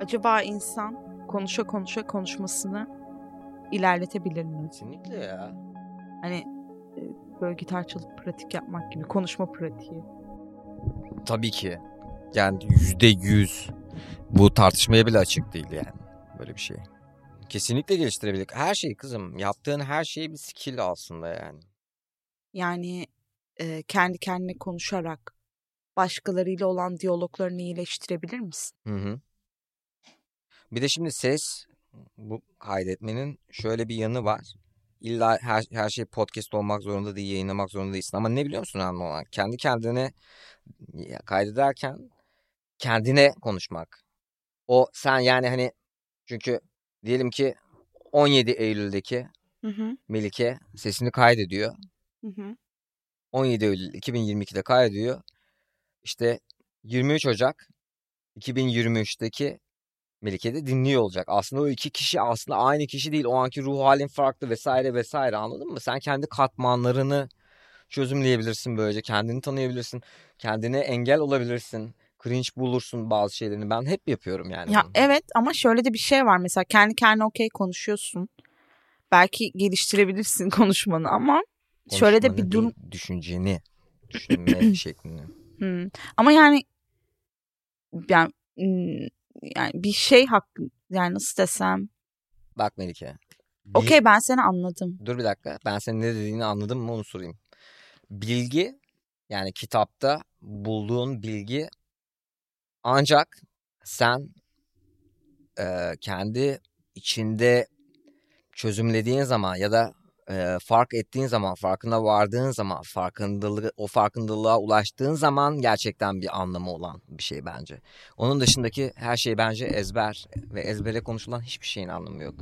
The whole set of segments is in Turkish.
Acaba insan konuşa konuşa konuşmasını ilerletebilir mi? Kesinlikle ya. Hani e, böyle gitar çalıp pratik yapmak gibi konuşma pratiği. Tabii ki. Yani yüzde yüz bu tartışmaya bile açık değil yani. Böyle bir şey. Kesinlikle geliştirebilir. Her şey kızım. Yaptığın her şey bir skill aslında yani. Yani e, kendi kendine konuşarak başkalarıyla olan diyaloglarını iyileştirebilir misin? Hı hı. Bir de şimdi ses bu kaydetmenin şöyle bir yanı var. İlla her, her şey podcast olmak zorunda değil, yayınlamak zorunda değilsin. Ama ne biliyor musun önemli olan? Kendi kendine kaydederken kendine konuşmak. O sen yani hani çünkü diyelim ki 17 Eylül'deki Hı hı. Melike sesini kaydediyor. Hı hı. 17 Eylül 2022'de kaydediyor. İşte 23 Ocak 2023'teki Melike de dinliyor olacak. Aslında o iki kişi aslında aynı kişi değil. O anki ruh halin farklı vesaire vesaire anladın mı? Sen kendi katmanlarını çözümleyebilirsin böylece. Kendini tanıyabilirsin. Kendine engel olabilirsin. Cringe bulursun bazı şeylerini. Ben hep yapıyorum yani. Ya bunu. evet ama şöyle de bir şey var mesela kendi kendine okey konuşuyorsun. Belki geliştirebilirsin konuşmanı ama şöyle de Konuşmanı bir durum düşünceni, düşünme şeklini. Hmm. Ama yani yani hmm, yani bir şey hakkı yani nasıl desem Bak Melike. okey ben seni anladım. Dur bir dakika. Ben senin ne dediğini anladım mı onu sorayım. Bilgi yani kitapta bulduğun bilgi ancak sen e, kendi içinde çözümlediğin zaman ya da e, fark ettiğin zaman, farkına vardığın zaman, farkındalığı, o farkındalığa ulaştığın zaman gerçekten bir anlamı olan bir şey bence. Onun dışındaki her şey bence ezber ve ezbere konuşulan hiçbir şeyin anlamı yok.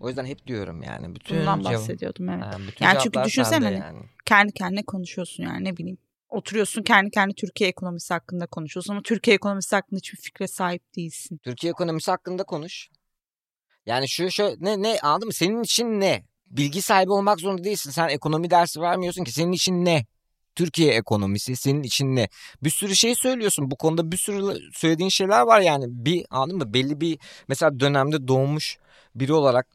O yüzden hep diyorum yani bütün Bundan bahsediyordum evet. Ha, bütün Yani çünkü düşünsene hani yani. Kendi kendine konuşuyorsun yani ne bileyim. Oturuyorsun kendi kendine Türkiye ekonomisi hakkında konuşuyorsun ama Türkiye ekonomisi hakkında hiçbir fikre sahip değilsin. Türkiye ekonomisi hakkında konuş. Yani şu şu ne ne anladın mı? Senin için ne? Bilgi sahibi olmak zorunda değilsin. Sen ekonomi dersi vermiyorsun ki. Senin için ne? Türkiye ekonomisi senin için ne? Bir sürü şey söylüyorsun. Bu konuda bir sürü söylediğin şeyler var yani. Bir anladın mı? Belli bir mesela dönemde doğmuş biri olarak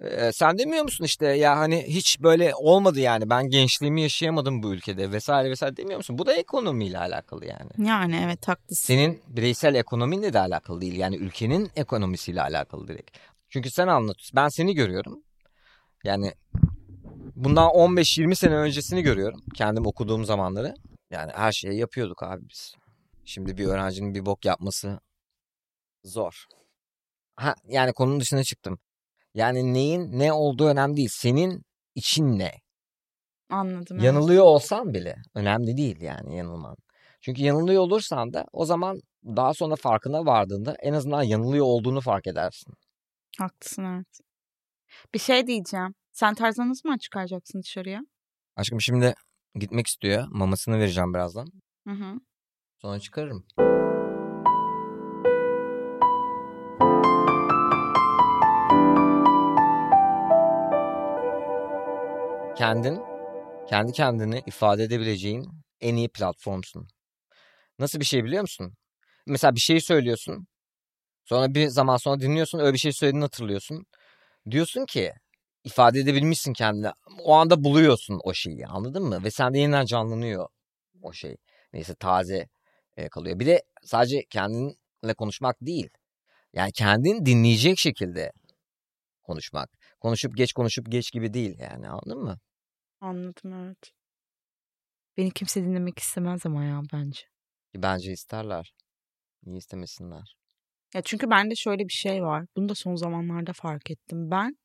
e, sen demiyor musun işte ya hani hiç böyle olmadı yani ben gençliğimi yaşayamadım bu ülkede vesaire vesaire demiyor musun? Bu da ekonomiyle alakalı yani. Yani evet haklısın. Senin bireysel ekonominle de alakalı değil. Yani ülkenin ekonomisiyle alakalı direkt. Çünkü sen anlatıyorsun. Ben seni görüyorum. Yani bundan 15-20 sene öncesini görüyorum. Kendim okuduğum zamanları. Yani her şeyi yapıyorduk abi biz. Şimdi bir öğrencinin bir bok yapması zor. Ha, yani konunun dışına çıktım. Yani neyin ne olduğu önemli değil. Senin için ne? Anladım. evet. Yanılıyor olsan bile önemli değil yani yanılman. Çünkü yanılıyor olursan da o zaman daha sonra farkına vardığında en azından yanılıyor olduğunu fark edersin. Haklısın evet. Bir şey diyeceğim. Sen Tarzan'ı zaman çıkaracaksın dışarıya? Aşkım şimdi gitmek istiyor. Mamasını vereceğim birazdan. Hı hı. Sonra çıkarırım. Kendin, kendi kendini ifade edebileceğin en iyi platformsun. Nasıl bir şey biliyor musun? Mesela bir şey söylüyorsun. Sonra bir zaman sonra dinliyorsun. Öyle bir şey söylediğini hatırlıyorsun. Diyorsun ki ifade edebilmişsin kendini. O anda buluyorsun o şeyi anladın mı? Ve sende yeniden canlanıyor o şey. Neyse taze e, kalıyor. Bir de sadece kendinle konuşmak değil. Yani kendin dinleyecek şekilde konuşmak. Konuşup geç konuşup geç gibi değil yani anladın mı? Anladım evet. Beni kimse dinlemek istemez ama ya bence. Bence isterler. Niye istemesinler? Ya çünkü bende şöyle bir şey var. Bunu da son zamanlarda fark ettim. Ben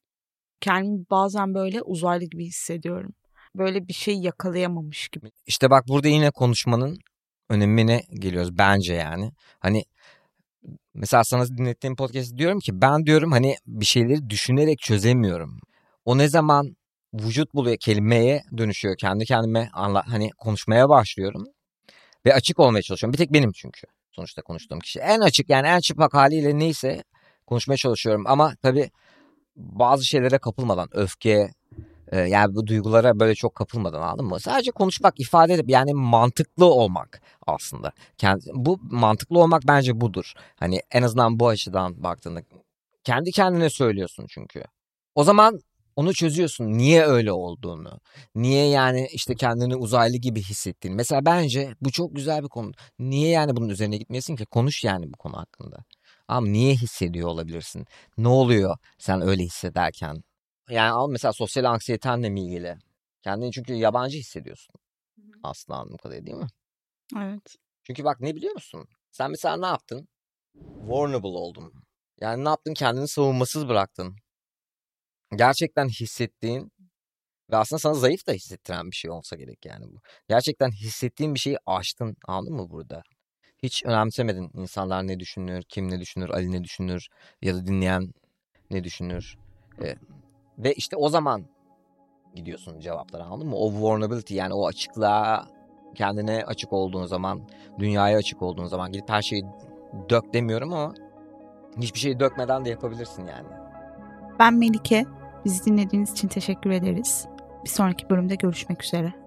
kendimi bazen böyle uzaylı gibi hissediyorum. Böyle bir şey yakalayamamış gibi. İşte bak burada yine konuşmanın önemine geliyoruz bence yani. Hani mesela sana dinlettiğim podcast diyorum ki ben diyorum hani bir şeyleri düşünerek çözemiyorum. O ne zaman vücut buluyor kelimeye dönüşüyor kendi kendime anla, hani konuşmaya başlıyorum ve açık olmaya çalışıyorum. Bir tek benim çünkü sonuçta konuştuğum kişi. En açık yani en çıplak haliyle neyse konuşmaya çalışıyorum ama tabii bazı şeylere kapılmadan öfke, Ee, yani bu duygulara böyle çok kapılmadan anladın mı? Sadece konuşmak, ifade edip yani mantıklı olmak aslında. Kendi, bu mantıklı olmak bence budur. Hani en azından bu açıdan baktığında kendi kendine söylüyorsun çünkü. O zaman onu çözüyorsun. Niye öyle olduğunu. Niye yani işte kendini uzaylı gibi hissettiğini. Mesela bence bu çok güzel bir konu. Niye yani bunun üzerine gitmeyesin ki? Konuş yani bu konu hakkında. Ama niye hissediyor olabilirsin? Ne oluyor sen öyle hissederken? Yani al mesela sosyal anksiyetenle mi ilgili? Kendini çünkü yabancı hissediyorsun. Aslında anladığım kadarıyla değil mi? Evet. Çünkü bak ne biliyor musun? Sen mesela ne yaptın? Vulnerable oldun. Yani ne yaptın? Kendini savunmasız bıraktın. Gerçekten hissettiğin ve aslında sana zayıf da hissettiren bir şey olsa gerek yani bu. Gerçekten hissettiğin bir şeyi aştın anladın mı burada? Hiç önemsemedin insanlar ne düşünür, kim ne düşünür, Ali ne düşünür ya da dinleyen ne düşünür. Ee, ve işte o zaman gidiyorsun cevaplara anladın mı? O vulnerability yani o açıklığa kendine açık olduğun zaman, dünyaya açık olduğun zaman gidip her şeyi dök demiyorum ama hiçbir şeyi dökmeden de yapabilirsin yani. Ben Melike. Bizi dinlediğiniz için teşekkür ederiz. Bir sonraki bölümde görüşmek üzere.